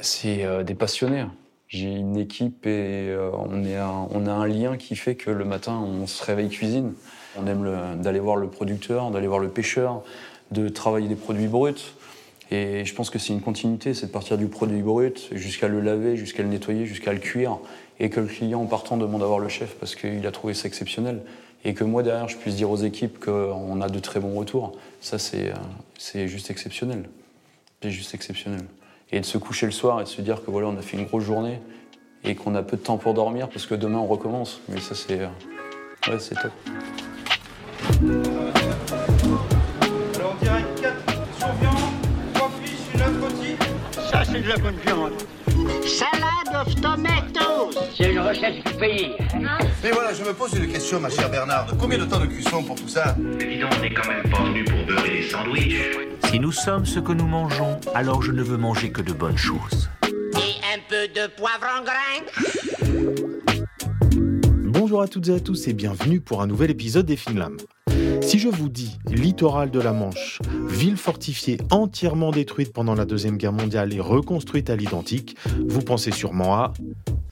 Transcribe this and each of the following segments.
C'est euh, des passionnés. J'ai une équipe et euh, on, on a un lien qui fait que le matin, on se réveille cuisine. On aime le- d'aller voir le producteur, d'aller voir le pêcheur, de travailler des produits bruts. Et je pense que c'est une continuité, c'est de partir du produit brut jusqu'à le laver, jusqu'à le nettoyer, jusqu'à le cuire, et que le client en partant demande à voir le chef parce qu'il a trouvé ça exceptionnel. Et que moi derrière, je puisse dire aux équipes qu'on a de très bons retours. Ça, c'est euh, c'est juste exceptionnel. C'est juste exceptionnel. Et de se coucher le soir et de se dire que voilà, on a fait une grosse journée et qu'on a peu de temps pour dormir parce que demain on recommence. Mais ça, c'est euh, ouais, c'est top. De la bonne viande. Salad of tomatoes. C'est une recette du pays. Mais voilà, je me pose une question, ma chère Bernarde. Combien de temps de cuisson pour tout ça Mais dis donc, on n'est quand même pas venu pour beurrer des sandwichs. Si nous sommes ce que nous mangeons, alors je ne veux manger que de bonnes choses. Et un peu de poivre en grains. Bonjour à toutes et à tous et bienvenue pour un nouvel épisode des Finlam. Si je vous dis littoral de la Manche, ville fortifiée entièrement détruite pendant la Deuxième Guerre mondiale et reconstruite à l'identique, vous pensez sûrement à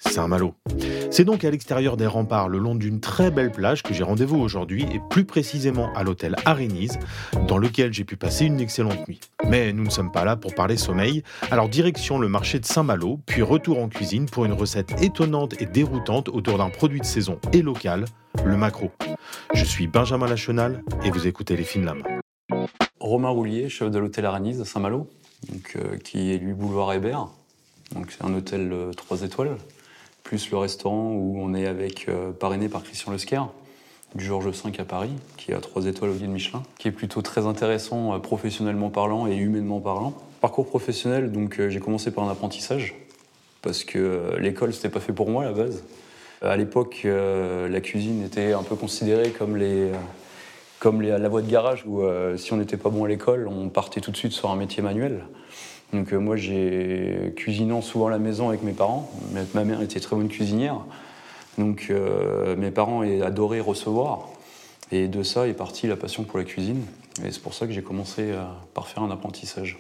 Saint-Malo. C'est donc à l'extérieur des remparts, le long d'une très belle plage, que j'ai rendez-vous aujourd'hui, et plus précisément à l'hôtel Arénise, dans lequel j'ai pu passer une excellente nuit. Mais nous ne sommes pas là pour parler sommeil, alors direction le marché de Saint-Malo, puis retour en cuisine pour une recette étonnante et déroutante autour d'un produit de saison et local, le maquereau. Je suis Benjamin Lachenal et vous écoutez les Finlam. Romain Roulier, chef de l'hôtel Aranise à Saint-Malo, euh, qui est lui boulevard Hébert. C'est un hôtel 3 étoiles, plus le restaurant où on est avec euh, parrainé par Christian Lesquer, du Georges V à Paris, qui a 3 étoiles au guide Michelin, qui est plutôt très intéressant euh, professionnellement parlant et humainement parlant. Parcours professionnel, donc euh, j'ai commencé par un apprentissage, parce que l'école c'était pas fait pour moi à la base. À l'époque, la cuisine était un peu considérée comme les, comme les- la voie de garage où si on n'était pas bon à l'école, on partait tout de suite sur un métier manuel. Donc euh, moi, j'ai cuisinant souvent à la maison avec mes parents. Ma mère était très bonne cuisinière. Donc euh, mes parents adoraient recevoir. Et de ça est partie la passion pour la cuisine. Et c'est pour ça que j'ai commencé euh, par faire un apprentissage.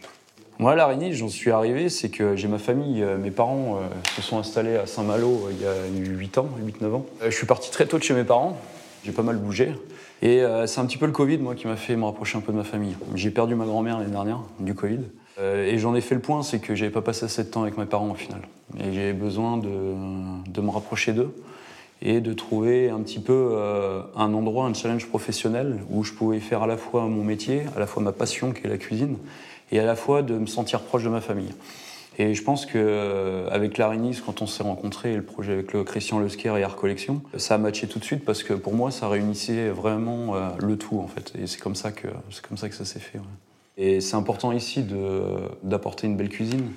Moi, à la Réunion, j'en suis arrivé, c'est que j'ai ma famille, euh, mes parents euh, se sont installés à Saint-Malo euh, il y a 8 ans, 8-9 ans. Euh, je suis parti très tôt de chez mes parents, j'ai pas mal bougé. Et euh, c'est un petit peu le Covid, moi, qui m'a fait me rapprocher un peu de ma famille. J'ai perdu ma grand-mère l'année dernière, du Covid. Euh, et j'en ai fait le point, c'est que j'avais pas passé assez de temps avec mes parents au final. Et j'ai besoin de, de me rapprocher d'eux et de trouver un petit peu euh, un endroit, un challenge professionnel où je pouvais faire à la fois mon métier, à la fois ma passion qui est la cuisine, et à la fois de me sentir proche de ma famille. Et je pense qu'avec l'Arénis, quand on s'est rencontrés, le projet avec le Christian Lesquer et Art Collection, ça a matché tout de suite parce que pour moi, ça réunissait vraiment euh, le tout en fait. Et c'est comme ça que comme ça que ça s'est fait. Et c'est important ici d'apporter une belle cuisine,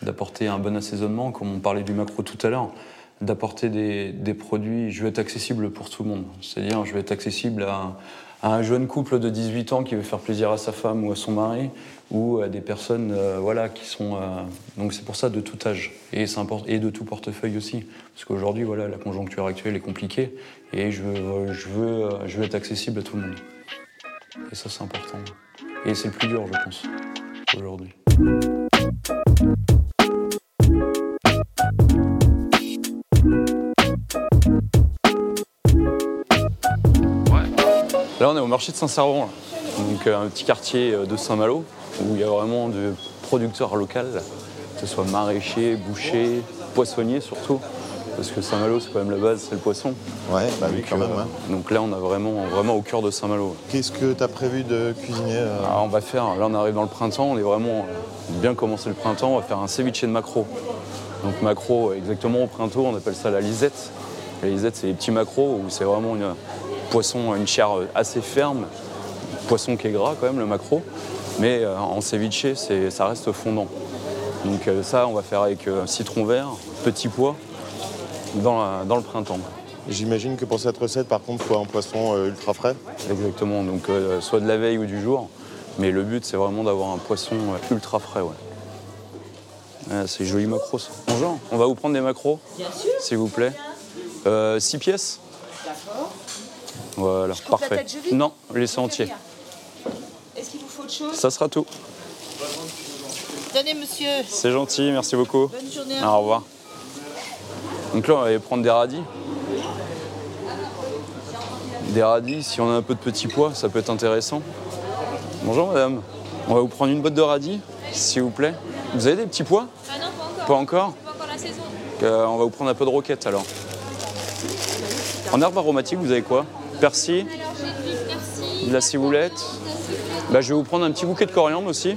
d'apporter un bon assaisonnement, comme on parlait du macro tout à l'heure, d'apporter des, des produits. Je veux être accessible pour tout le monde. C'est-à-dire, je veux être accessible à, un jeune couple de 18 ans qui veut faire plaisir à sa femme ou à son mari, ou à des personnes euh, voilà, qui sont. euh, donc c'est pour ça de tout âge. Et, et de tout portefeuille aussi. Parce qu'aujourd'hui, voilà, la conjoncture actuelle est compliquée, et je je, veux, je veux être accessible à tout le monde. Et ça, c'est important. Et c'est le plus dur, je pense, aujourd'hui. Là, on est au marché de Saint-Servant, donc euh, un petit quartier euh, de Saint-Malo, où il y a vraiment de producteurs locaux, que ce soit maraîchers, bouchers, poissonniers surtout, parce que Saint-Malo, c'est quand même la base, c'est le poisson. Ouais, bah oui, quand même. euh, hein. donc là, on a vraiment, vraiment au cœur de Saint-Malo. Qu'est-ce que tu as prévu de cuisiner euh, Ah, on va faire, là on arrive dans le printemps, on est vraiment bien commencé le printemps, on va faire un ceviche de maquereau. Donc maquereau, exactement au printemps, on appelle ça la lisette. La lisette, c'est les petits maquereaux où c'est vraiment une poisson, une chair assez ferme, poisson qui est gras quand même, le maquereau. Mais euh, en ceviche, ça reste fondant. Donc ça, on va faire avec citron vert, petit pois, dans, la- dans le printemps. J'imagine que pour cette recette, par contre, il faut un poisson euh, ultra frais. Exactement, donc euh, soit de la veille ou du jour. Mais le but, c'est vraiment d'avoir un poisson euh, ultra frais. Ouais. Ah, c'est joli macro ça. Bonjour, on va vous prendre des macros Bien sûr. S'il vous plaît. Euh, six pièces D'accord. Voilà, coupe la parfait. tête, je vis non, laissez entier. Est-ce qu'il vous faut autre chose? Ça sera tout. Tenez, monsieur. C'est gentil, merci beaucoup. Bonne journée à Au revoir. Donc là, on va aller prendre des radis. Des radis, si on a un peu de petits pois, ça peut être intéressant. Bonjour madame. On va vous prendre une botte de radis, s'il vous plaît. Vous avez des petits pois Ah non, pas encore. Pas encore Pas encore la saison. Euh, On va vous prendre un peu de roquette alors. En herbe aromatique, vous avez quoi? Persil, Alors j'ai du persil. de la ciboulette. Bah, je vais vous prendre un petit bouquet de coriandre aussi.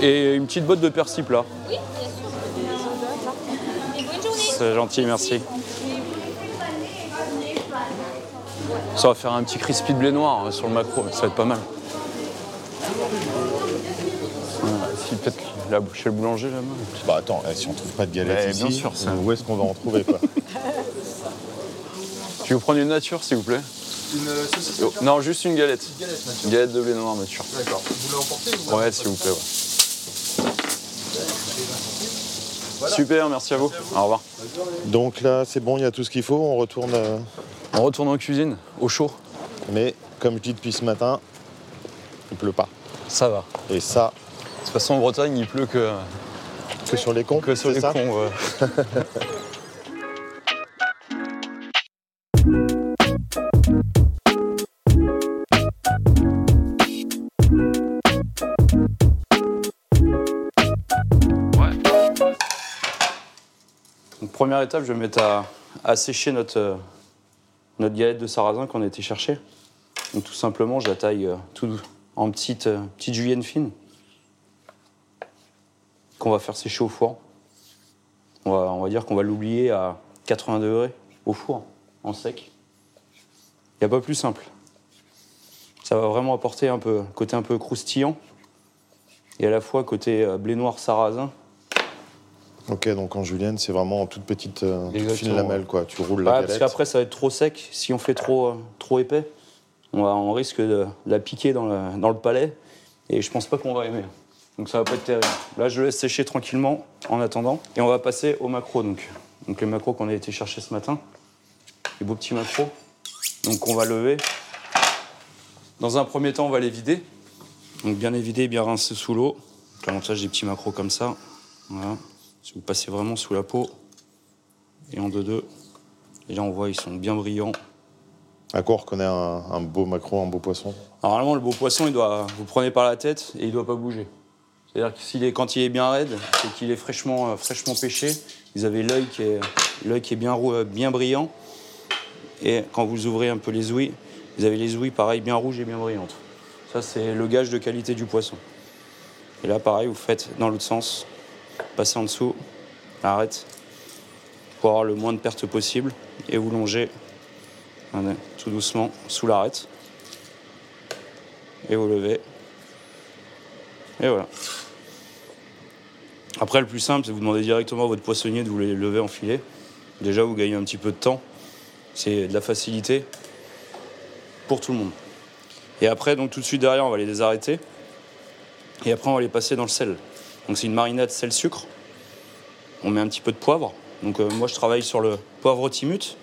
Et une petite botte de persil plat. Oui, bien sûr. Et bonne journée. C'est gentil, merci. Ça va faire un petit crispy de blé noir hein, sur le macro, ça va être pas mal. Voilà, peut-être chez le boulanger là-bas. Bah attends, eh, si on trouve pas de galettes Ouais, ici, bien sûr, ça. où est-ce qu'on va en trouver quoi? Vais vous prendre une nature s'il vous plaît? Une euh, saucisse Oh, non, juste une galette. galette, nature. Une galette de blé noir nature. D'accord. Vous voulez emporter ou Ouais, s'il vous plaît. ouais. Super, merci à vous. Au revoir. Donc là, c'est bon, il y a tout ce qu'il faut, on retourne. euh, On retourne en cuisine, au chaud. Mais comme je dis depuis ce matin, il pleut pas. Ça va. Et ça, De toute façon, en Bretagne, il pleut que, que sur les cons. que sur les ça cons. ouais. Donc, première étape, je vais mettre à, sécher notre, euh, notre galette de sarrasin qu'on a été chercher. Donc tout simplement, je la taille euh, en petites, euh, petites juliennes fines qu'on va faire sécher au four. On va, on va dire qu'on va l'oublier à 80 degrés au four, en sec. Il n'y a pas plus simple. Ça va vraiment apporter un peu côté un peu croustillant et à la fois côté euh, blé noir sarrasin. Ok, donc en julienne, c'est vraiment en toute petite euh, toute fine lamelle, quoi. Tu roules la Ouais, parce galette. qu'après, ça va être trop sec. Si on fait trop, euh, trop épais, on, va, on risque de la piquer dans le, dans le palais. Et je pense pas qu'on va aimer. Donc ça va pas être terrible. Là, je laisse sécher tranquillement en attendant. Et on va passer au macro. Donc, donc les macros qu'on a été chercher ce matin. Les beaux petits macros. Donc on va lever. Dans un premier temps, on va les vider. Donc bien les vider, bien rincer sous l'eau. L'avantage des petits macros comme ça. Voilà. Si vous passez vraiment sous la peau. Et en deux-deux. Et là, on voit, ils sont bien brillants. À quoi on reconnaît un, un beau macro, un beau poisson Alors, Normalement, le beau poisson, il doit, vous prenez par la tête et il doit pas bouger. C'est-à-dire que est, quand il est bien raide, c'est qu'il est fraîchement, euh, fraîchement pêché. Vous avez l'œil qui est, l'œil qui est bien, euh, bien brillant. Et quand vous ouvrez un peu les ouïes, vous avez les ouïes pareil, bien rouges et bien brillantes. Ça, c'est le gage de qualité du poisson. Et là, pareil, vous faites dans l'autre sens. Passez en dessous, arrête, pour avoir le moins de pertes possible. Et vous longez tout doucement sous l'arête. Et vous levez. Et voilà. Après, le plus simple, c'est de vous demander directement à votre poissonnier de vous les lever en filet. Déjà, vous gagnez un petit peu de temps. C'est de la facilité pour tout le monde. Et après, donc tout de suite derrière, on va les désarrêter. Et après, on va les passer dans le sel. Donc c'est une marinade sel-sucre. On met un petit peu de poivre. Donc euh, moi, je travaille sur le poivre timut.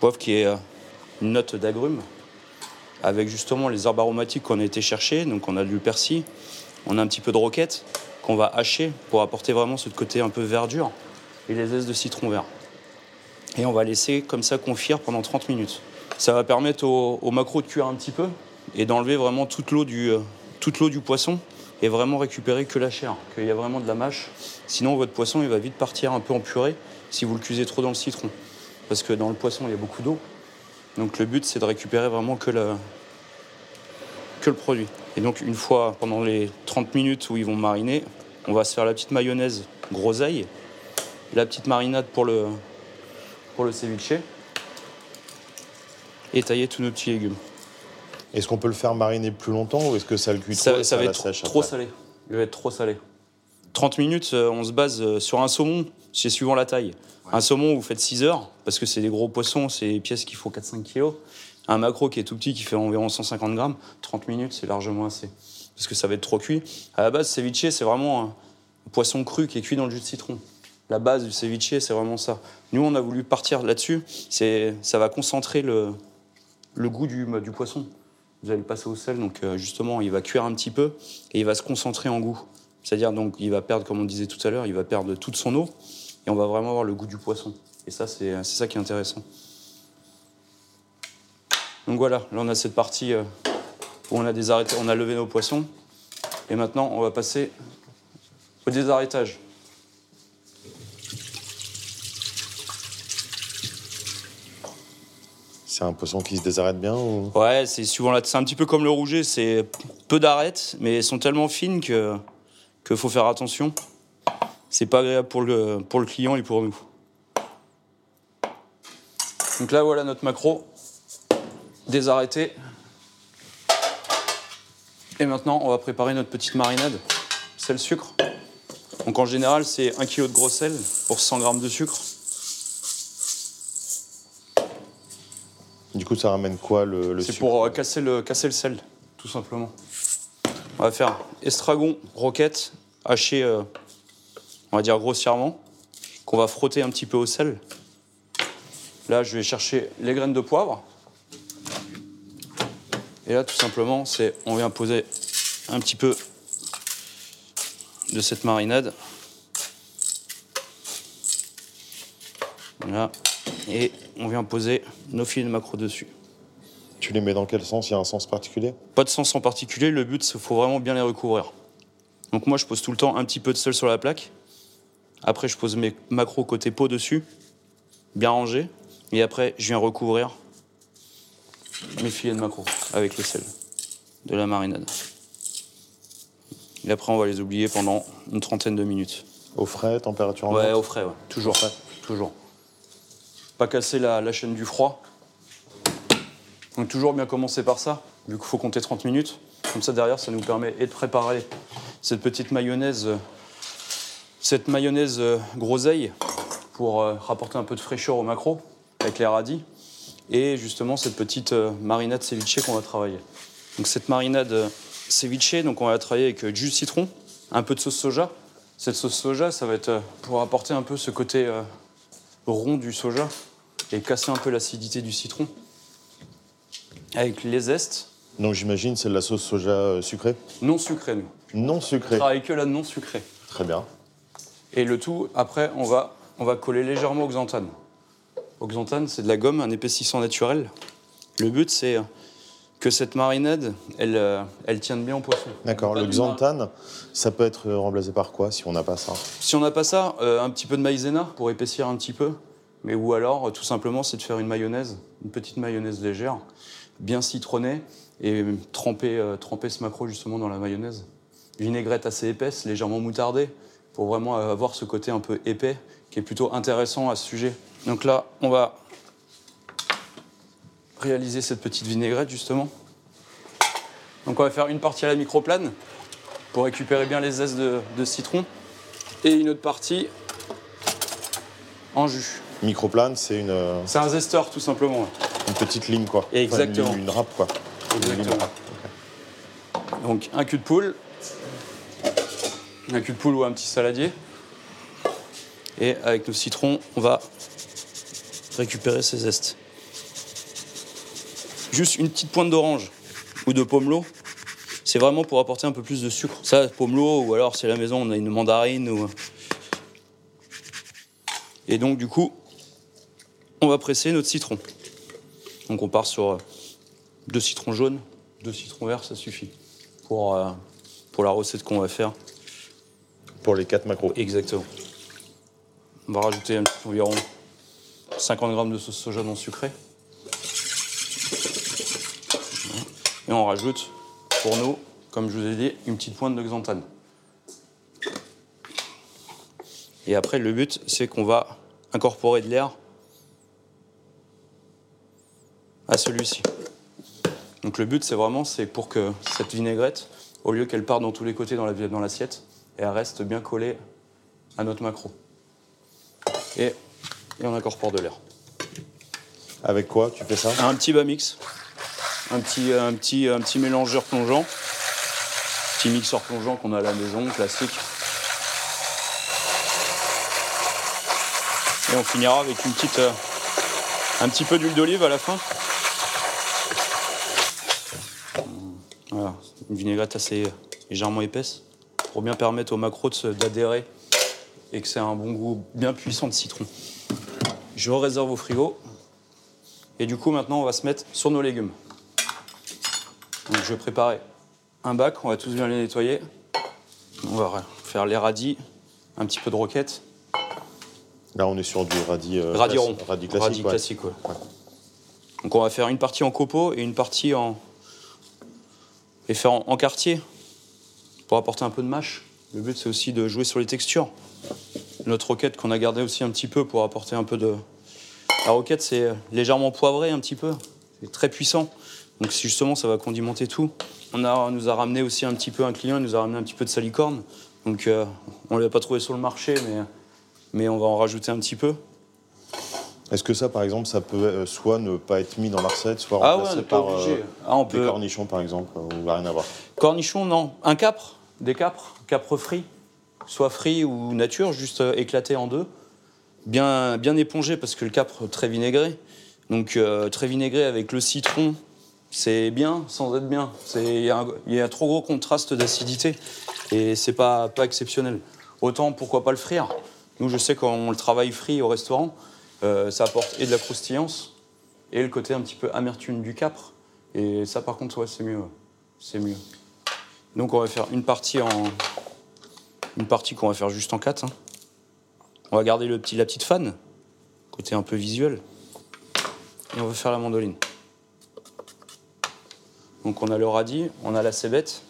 Poivre qui est euh, une note d'agrumes avec justement les herbes aromatiques qu'on a été chercher. Donc on a du persil, on a un petit peu de roquette qu'on va hacher pour apporter vraiment ce côté un peu verdure et les zestes de citron vert. Et on va laisser comme ça confire pendant 30 minutes. Ça va permettre au, au de cuire un petit peu et d'enlever vraiment toute l'eau du, euh, toute l'eau du poisson et vraiment récupérer que la chair, qu'il y a vraiment de la mâche. Sinon, votre poisson, il va vite partir un peu en purée si vous le cuisez trop dans le citron. Parce que dans le poisson, il y a beaucoup d'eau. Donc le but, c'est de récupérer vraiment que, que le produit. Et donc, une fois, pendant les 30 minutes où ils vont mariner, on va se faire la petite mayonnaise groseille, la petite marinade pour le, pour le ceviche, et tailler tous nos petits légumes. Est-ce qu'on peut le faire mariner plus longtemps ou est-ce que ça le cuit trop Ça, ça va être sèche trop après salé. Il va être trop salé. 30 minutes, euh, on se base euh, sur un saumon, c'est suivant la taille. Un saumon, vous faites 6 heures, parce que c'est des gros poissons, c'est des pièces qui font 4-5 kilos. Un macro qui est tout petit, qui fait environ 150 grammes, 30 minutes, c'est largement assez. Parce que ça va être trop cuit. À la base, ceviche, c'est vraiment un poisson cru qui est cuit dans le jus de citron. La base du ceviche, c'est vraiment ça. Nous, on a voulu partir là-dessus. Ça va concentrer le, le goût du, du poisson. Vous allez le passer au sel, donc euh, justement, il va cuire un petit peu et il va se concentrer en goût. C'est-à-dire donc il va perdre, comme on disait tout à l'heure, il va perdre toute son eau et on va vraiment avoir le goût du poisson. Et ça, c'est c'est ça qui est intéressant. Donc voilà, là on a cette partie euh, où on a des on a levé nos poissons. Et maintenant, on va passer au désarrêtage. C'est un poisson qui se désarrête bien ou... Ouais, c'est souvent là, c'est un petit peu comme le rouget, c'est peu d'arêtes, mais elles sont tellement fines que qu'il faut faire attention. C'est pas agréable pour le, pour le client et pour nous. Donc là, voilà notre macro désarrêté. Et maintenant, on va préparer notre petite marinade. Sel, sucre. Donc en général, c'est 1 kg de gros sel pour 100 g de sucre. Du coup, ça ramène quoi le, le C'est pour euh, casser le, casser le sel, tout simplement. On va faire estragon, roquette, haché, euh, on va dire grossièrement, qu'on va frotter un petit peu au sel. Là, je vais chercher les graines de poivre. Et là, tout simplement, c'est on vient poser un petit peu de cette marinade. Voilà. Et on vient poser nos filets de maquereau dessus. Tu les mets dans quel sens? Il y a un sens particulier? Pas de sens en particulier, le but, c'est qu'il faut vraiment bien les recouvrir. Donc moi, je pose tout le temps un petit peu de sel sur la plaque. Après, je pose mes macros côté peau dessus, bien rangés. Et après, je viens recouvrir mes filets de macro avec le sel de la marinade. Et après, on va les oublier pendant une trentaine de minutes. Au frais, température Ouais, ambiante au frais, ouais. Toujours. Toujours. Pas casser la, chaîne du froid. Donc toujours bien commencer par ça, vu qu'il faut compter 30 minutes. Comme ça, derrière, ça nous permet et de préparer cette petite mayonnaise, euh, cette mayonnaise euh, groseille pour euh, rapporter un peu de fraîcheur au macro avec les radis. Et justement, cette petite marinade ceviche qu'on va travailler. Donc cette marinade ceviche, donc on va travailler avec du citron, un peu de sauce soja. Cette sauce soja, ça va être pour apporter un peu ce côté rond du soja et casser un peu l'acidité du citron. Avec les zestes, Donc j'imagine c'est de la sauce soja euh, sucrée non sucrés, nous. Non On sucrée. travaille que la non sucrée. Très bien. Et le tout, après, on va, on va coller légèrement au xanthane. Au xanthane, c'est de la gomme, un épaississant naturel. Le but, c'est que cette marinade, elle, euh, elle tienne bien au poisson. D'accord. Le xanthane, ça peut être remplacé par quoi si on n'a pas ça Si on n'a pas ça, euh, un petit peu de maïzena pour épaissir un petit peu. Mais ou alors, euh, tout simplement, c'est de faire une mayonnaise, une petite mayonnaise légère, bien citronnée, et tremper, euh, tremper ce macro justement dans la mayonnaise. Vinaigrette assez épaisse, légèrement moutardée, pour vraiment avoir ce côté un peu épais, qui est plutôt intéressant à ce sujet. Donc là, on va réaliser cette petite vinaigrette justement. Donc on va faire une partie à la microplane pour récupérer bien les zestes de, de citron et une autre partie en jus. Microplane, c'est une, euh, C'est un zesteur tout simplement. ouais. une petite ligne quoi. Enfin, Exactement. une, râpe quoi. Une ligne Exactement. râpe. Donc un cul de poule, un cul de poule ou un petit saladier. Et avec nos citrons, on va récupérer ces zestes. Juste une petite pointe d'orange ou de pomelo, c'est vraiment pour apporter un peu plus de sucre. Ça, pomelo, ou alors c'est à la maison, on a une mandarine. Ou... Et donc du coup, on va presser notre citron. Donc on part sur euh, deux citrons jaunes, deux citrons verts, ça suffit pour, euh, pour la recette qu'on va faire. Pour les quatre macros. Exactement. On va rajouter environ 50 grammes de sauce soja non sucrée. Et on rajoute pour nous, comme je vous ai dit, une petite pointe de xanthane. Et après, le but, c'est qu'on va incorporer de l'air à celui-ci. Donc le but, c'est vraiment, c'est pour que cette vinaigrette, au lieu qu'elle parte dans tous les côtés dans la- dans l'assiette, elle reste bien collée à notre macro. Et, et on incorpore de l'air. Avec quoi tu fais ça? Un petit bas mix, un petit, un petit, un petit mélangeur plongeant, petit mixeur plongeant qu'on a à la maison, classique. Et on finira avec une petite, euh, un petit peu d'huile d'olive à la fin. Voilà, une vinaigrette assez légèrement épaisse. pour bien permettre au macro d'adhérer et que c'est un bon goût bien puissant de citron. Je réserve au frigo. Et du coup, maintenant, on va se mettre sur nos légumes. Donc, je vais préparer un bac, on va tous bien les nettoyer. On va faire les radis, un petit peu de roquette. Là, on est sur du radis, euh, radis rond. radis classique. Radis ouais. classique, ouais. Donc on va faire une partie en copeaux et une partie en. et faire en, en quartier pour apporter un peu de mâche. Le but c'est aussi de jouer sur les textures. Notre roquette qu'on a gardée aussi un petit peu pour apporter un peu de. La roquette c'est légèrement poivré un petit peu, très puissant. Donc justement ça va condimenter tout. On, a, on nous a ramené aussi un petit peu un client, il nous a ramené un petit peu de salicorne. Donc euh, on ne l'a pas trouvé sur le marché, mais, mais on va en rajouter un petit peu. Est-ce que ça, par exemple, ça peut euh, soit ne pas être mis dans la recette, soit Ah ouais, remplacé pas par euh, Ah, on des peut- cornichons, par exemple, ou rien à voir Cornichon, non. Un capre, des capres, capre frits, soit frits ou nature, juste éclaté en deux. Bien, bien épongé parce que le capre très vinaigré. Donc euh, très vinaigré avec le citron, c'est bien sans être bien. Il y, y a trop gros contraste d'acidité et c'est pas, pas exceptionnel. Autant pourquoi pas le frire? Nous, je sais quand on le travaille frit au restaurant, euh, ça apporte et de la croustillance et le côté un petit peu amertume du capre. Et ça, par contre, ouais, c'est mieux. C'est mieux. Donc on va faire une partie en une partie qu'on va faire juste en 4. On va garder la petite fan, côté un peu visuel. Et on va faire la mandoline. Donc on a le radis, on a la cébette.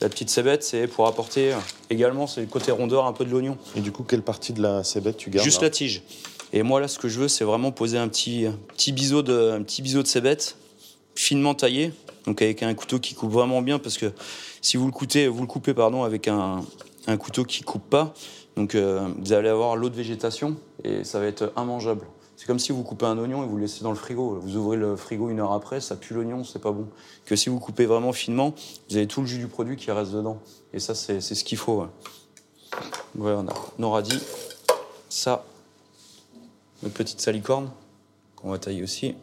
La petite cébette, c'est pour apporter euh, également c'est le côté rondeur un peu de l'oignon. Et du coup, quelle partie de la cébette tu gardes Juste là la tige. Et moi là, ce que je veux, c'est vraiment poser un petit, un petit biseau de, un petit biseau de cébette, finement taillé, donc avec un couteau qui coupe vraiment bien, parce que si vous le coupez, vous le coupez pardon, avec un, un couteau qui coupe pas, donc euh, vous allez avoir l'eau de végétation et ça va être immangeable. C'est comme si vous coupez un oignon et vous le laissez dans le frigo. Vous ouvrez le frigo une heure après, ça pue l'oignon, c'est pas bon. Que si vous coupez vraiment finement, vous avez tout le jus du produit qui reste dedans. Et ça, c'est ce qu'il faut. ouais. Voilà, on a nos radis. Ça, notre petite salicorne, qu'on va tailler aussi.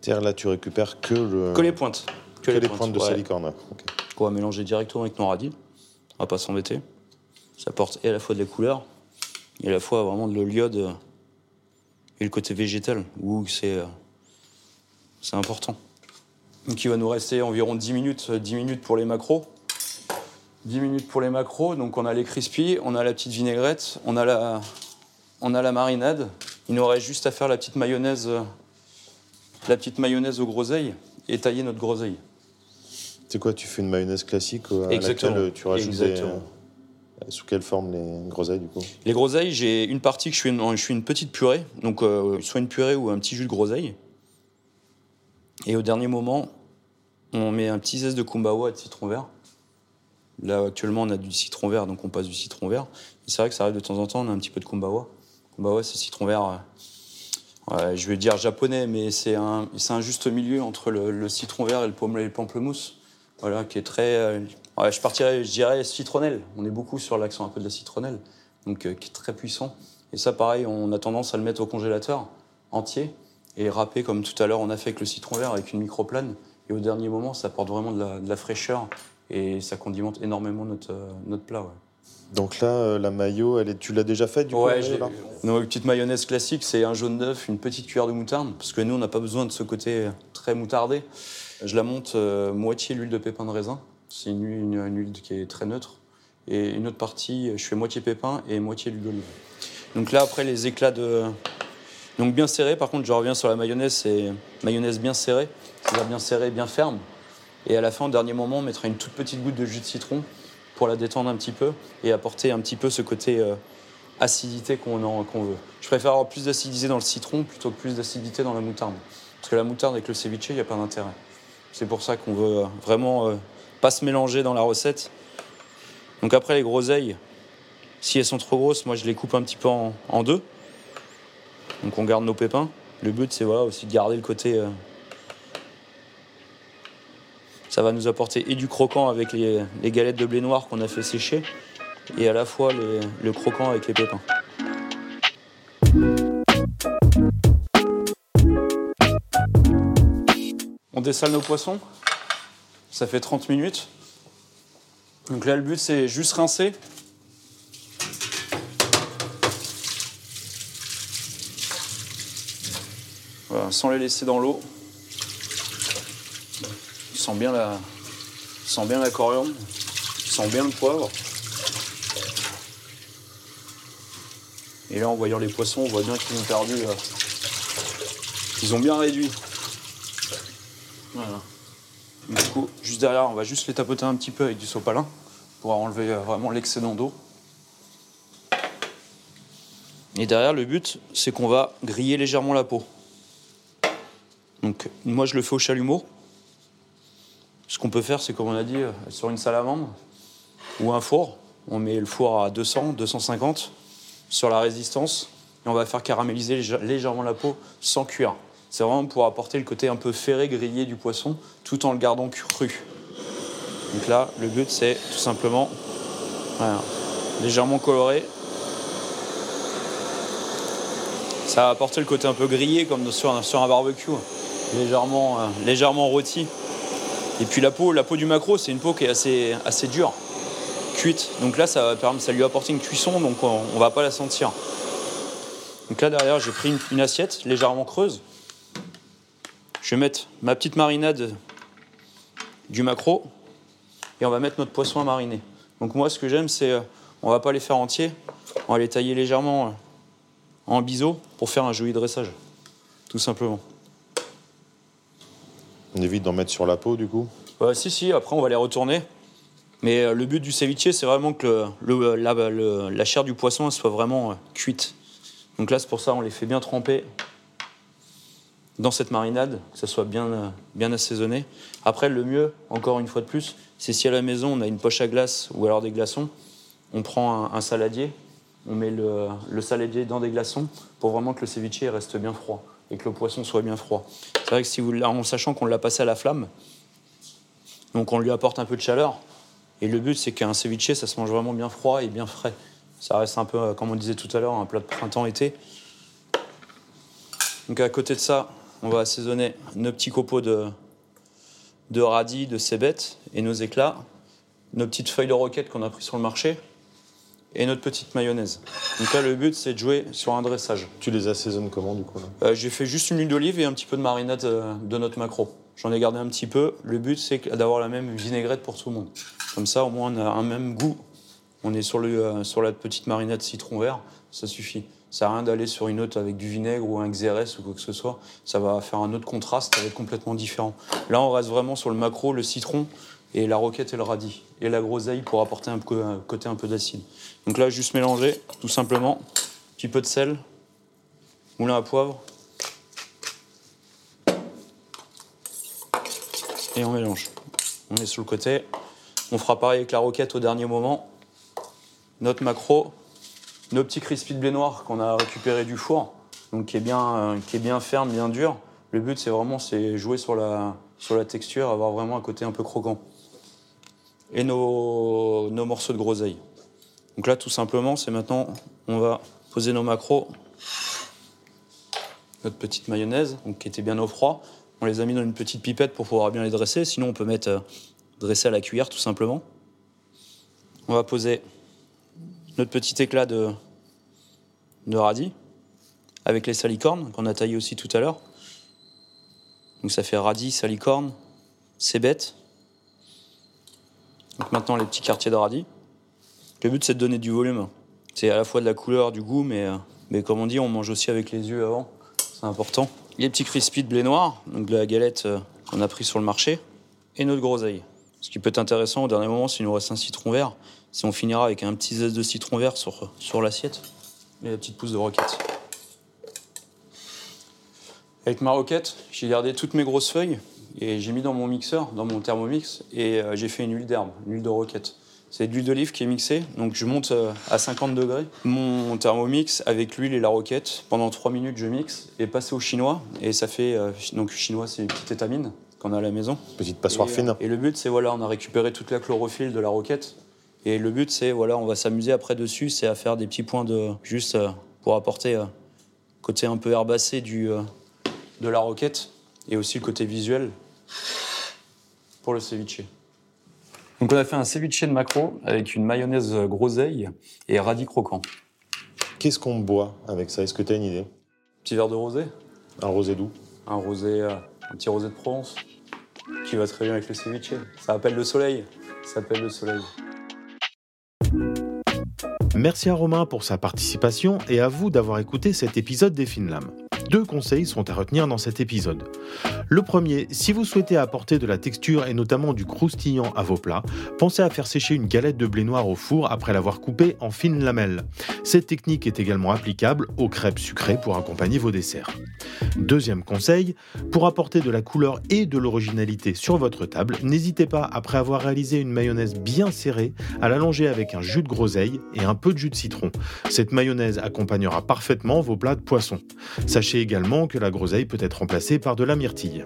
C'est-à-dire là, tu récupères que le. Que les pointes. que les pointes de ouais. salicorne. ouais. Ok. Qu'on va mélanger directement avec nos radis. On va pas s'embêter. Ça apporte et à la fois de la couleur, et à la fois vraiment de l'iode euh, et le côté végétal, où c'est euh, c'est important. Donc il va nous rester environ 10 minutes, euh, 10 minutes pour les macros. 10 minutes pour les macros, donc on a les crispy, on a la petite vinaigrette, on a la, on a la marinade. Il nous reste juste à faire la petite mayonnaise, euh, la petite mayonnaise aux groseilles et tailler notre groseille. C'est quoi, tu fais une mayonnaise classique euh, à Exactement. laquelle tu rajoutes des- Exactement. euh, Sous quelle forme les groseilles, du coup? Les groseilles, j'ai une partie que je fais une, petite purée, donc euh, soit une purée ou un petit jus de groseille. Et au dernier moment, on met un petit zeste de kumbawa et de citron vert. Là, actuellement, on a du citron vert, donc on passe du citron vert. C'est vrai que ça arrive de temps en temps, on a un petit peu de kumbawa. Kumbawa, c'est citron vert, euh, je vais dire japonais, mais c'est un, un juste milieu entre le, citron vert et le, et le pamplemousse. Voilà, qui est très. euh, ouais, je partirais, je dirais citronnelle. On est beaucoup sur l'accent un peu de la citronnelle, donc euh, qui est très puissant. Et ça, pareil, on a tendance à le mettre au congélateur entier et râper comme tout à l'heure on a fait avec le citron vert avec une microplane. Et au dernier moment, ça apporte vraiment de la, de la fraîcheur et ça condimente énormément notre, euh, notre plat. ouais. Donc là, euh, la mayo, elle est... tu l'as déjà faite, du coup Ouais, j'ai- là Non, une petite mayonnaise classique, c'est un jaune d'œuf, une petite cuillère de moutarde, parce que nous, on n'a pas besoin de ce côté très moutardé. Je la monte euh, moitié l'huile de pépin de raisin, c'est une, huile- huile qui est très neutre, et une autre partie, je fais moitié pépin et moitié l'huile d'olive. Donc là, après, les éclats de... Donc bien serré, par contre, je reviens sur la mayonnaise, c'est mayonnaise bien serrée, c'est-à-dire bien serrée, bien ferme. Et à la fin, au dernier moment, on mettra une toute petite goutte de jus de citron pour la détendre un petit peu et apporter un petit peu ce côté euh, acidité qu'on qu'on veut. Je préfère avoir plus d'acidité dans le citron plutôt que plus d'acidité dans la moutarde. Parce que la moutarde avec le ceviche, il n'y a pas d'intérêt. C'est pour ça qu'on veut euh, vraiment euh, pas se mélanger dans la recette. Donc après, les groseilles, si elles sont trop grosses, moi je les coupe un petit peu en, deux. Donc on garde nos pépins. Le but, c'est voilà, aussi de garder le côté... euh, ça va nous apporter et du croquant avec les, galettes de blé noir qu'on a fait sécher, et à la fois le croquant avec les pépins. On dessale nos poissons. Ça fait 30 minutes. Donc là, le but, c'est juste rincer. Voilà, sans les laisser dans l'eau. On sent bien la, on sent bien la coriandre, bien le poivre. Et là, en voyant les poissons, on voit bien qu'ils ont perdu. euh, ils ont bien réduit. Voilà. Du coup, juste derrière, on va juste les tapoter un petit peu avec du sopalin pour enlever euh, vraiment l'excédent d'eau. Et derrière, le but, c'est qu'on va griller légèrement la peau. Donc, moi, je le fais au chalumeau. Ce qu'on peut faire, c'est comme on a dit, euh, sur une salamandre ou un four. On met le four à 200, 250 sur la résistance et on va faire caraméliser légè- légèrement la peau sans cuire. C'est vraiment pour apporter le côté un peu ferré, grillé du poisson tout en le gardant cru. Donc là, le but, c'est tout simplement légèrement coloré. Ça va apporter le côté un peu grillé comme sur un, barbecue, légèrement, euh, légèrement rôti. Et puis la peau, la peau du maquereau, c'est une peau qui est assez, assez dure, cuite. Donc là, ça ça lui apporter une cuisson, donc on, on va pas la sentir. Donc là derrière, j'ai pris une, une assiette légèrement creuse. Je vais mettre ma petite marinade du maquereau et on va mettre notre poisson à mariner. Donc moi, ce que j'aime, c'est, euh, on va pas les faire entiers, on va les tailler légèrement euh, en biseau pour faire un joli dressage, tout simplement. On évite d'en mettre sur la peau, du coup? Euh, si, si, après on va les retourner. Mais euh, le but du ceviche, c'est vraiment que le, le- la, le- la chair du poisson elle soit vraiment euh, cuite. Donc là, c'est pour ça on les fait bien tremper dans cette marinade, que ça soit bien, euh, bien assaisonné. Après, le mieux, encore une fois de plus, c'est si à la maison on a une poche à glace ou alors des glaçons, on prend un, saladier, on met le, saladier dans des glaçons pour vraiment que le ceviche reste bien froid et que le poisson soit bien froid. C'est vrai que si vous, en sachant qu'on l'a passé à la flamme, donc on lui apporte un peu de chaleur. Et le but, c'est qu'un ceviche, ça se mange vraiment bien froid et bien frais. Ça reste un peu, euh, comme on disait tout à l'heure, un plat de printemps-été. Donc à côté de ça, on va assaisonner nos petits copeaux de, de radis, de cébettes et nos éclats, nos petites feuilles de roquette qu'on a pris sur le marché et notre petite mayonnaise. Donc là, le but, c'est de jouer sur un dressage. Tu les assaisonnes comment, du coup Euh, J'ai fait juste une huile d'olive et un petit peu de marinade euh, de notre macro. J'en ai gardé un petit peu. Le but, c'est d'avoir la même vinaigrette pour tout le monde. Comme ça, au moins, on a un même goût. On est sur, le, euh, sur la petite marinade citron vert, ça suffit. Ça à rien d'aller sur une autre avec du vinaigre ou un xérès ou quoi que ce soit. Ça va faire un autre contraste, ça va être complètement différent. Là, on reste vraiment sur le macro, le citron et la roquette et le radis. Et la groseille pour apporter un, côté un peu d'acide. Donc là, juste mélanger, tout simplement. Petit peu de sel, moulin à poivre. Et on mélange. On est sur le côté. On fera pareil avec la roquette au dernier moment. Notre macro, nos petits crispy de blé noir qu'on a récupéré du four, donc qui est bien, euh, qui est bien ferme, bien dur. Le but, c'est vraiment c'est jouer sur la, sur la texture, avoir vraiment un côté un peu croquant. Et nos, nos morceaux de groseille. Donc là, tout simplement, c'est maintenant, on va poser nos macros, notre petite mayonnaise, donc qui était bien au froid. On les a mis dans une petite pipette pour pouvoir bien les dresser. Sinon, on peut mettre euh, dresser à la cuillère, tout simplement. On va poser notre petit éclat de, de radis avec les salicornes qu'on a taillées aussi tout à l'heure. Donc ça fait radis, salicorne, cébette. Donc maintenant les petits quartiers de radis. Le but c'est de donner du volume. C'est à la fois de la couleur, du goût, mais, euh, mais comme on dit, on mange aussi avec les yeux avant. C'est important. Les petits crispy de blé noir, donc de la galette euh, qu'on a pris sur le marché, et notre groseille. Ce qui peut être intéressant au dernier moment, s'il nous reste un citron vert, si on finira avec un petit zeste de citron vert sur, sur l'assiette, et la petite pousse de roquette. Avec ma roquette, j'ai gardé toutes mes grosses feuilles et j'ai mis dans mon mixeur, dans mon thermomix, et euh, j'ai fait une huile d'herbe, une huile de roquette. C'est de l'huile d'olive qui est mixée, donc je monte euh, à 50 degrés mon thermomix avec l'huile et la roquette. Pendant 3 minutes, je mixe et passe au chinois. Et ça fait, euh, donc chinois, c'est une petite étamine qu'on a à la maison. Petite passoire Et, fine. Et le but, c'est voilà, on a récupéré toute la chlorophylle de la roquette. Et le but, c'est voilà, on va s'amuser après dessus, c'est à faire des petits points de juste euh, pour apporter euh, côté un peu herbacé du euh, de la roquette et aussi le côté visuel pour le ceviche. Donc on a fait un ceviche de maquereau avec une mayonnaise groseille et radis croquant. Qu'est-ce qu'on boit avec ça? Est-ce que tu as une idée? Petit verre de rosé, Un rosé doux un rosé, un petit rosé de Provence qui va très bien avec le ceviche. Ça appelle le soleil. Ça appelle le soleil. Merci à Romain pour sa participation et à vous d'avoir écouté cet épisode des Finlam. Deux conseils sont à retenir dans cet épisode. Le premier, si vous souhaitez apporter de la texture et notamment du croustillant à vos plats, pensez à faire sécher une galette de blé noir au four après l'avoir coupée en fines lamelles. Cette technique est également applicable aux crêpes sucrées pour accompagner vos desserts. Deuxième conseil, pour apporter de la couleur et de l'originalité sur votre table, n'hésitez pas, après avoir réalisé une mayonnaise bien serrée, à l'allonger avec un jus de groseille et un peu de jus de citron. Cette mayonnaise accompagnera parfaitement vos plats de poisson. Sachez également que la groseille peut être remplacée par de la myrtille.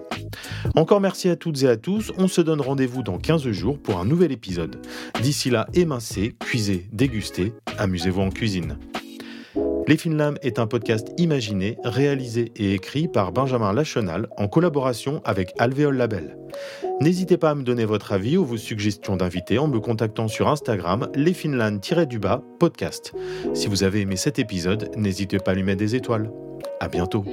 Encore merci à toutes et à tous, on se donne rendez-vous dans 15 jours pour un nouvel épisode. D'ici là, émincez, cuisez, dégustez, amusez-vous en cuisine. Les Finlam est un podcast imaginé, réalisé et écrit par Benjamin Lachenal en collaboration avec Alvéole Label. N'hésitez pas à me donner votre avis ou vos suggestions d'invités en me contactant sur Instagram lesfinland-du-bas podcast. Si vous avez aimé cet épisode, n'hésitez pas à lui mettre des étoiles. À bientôt.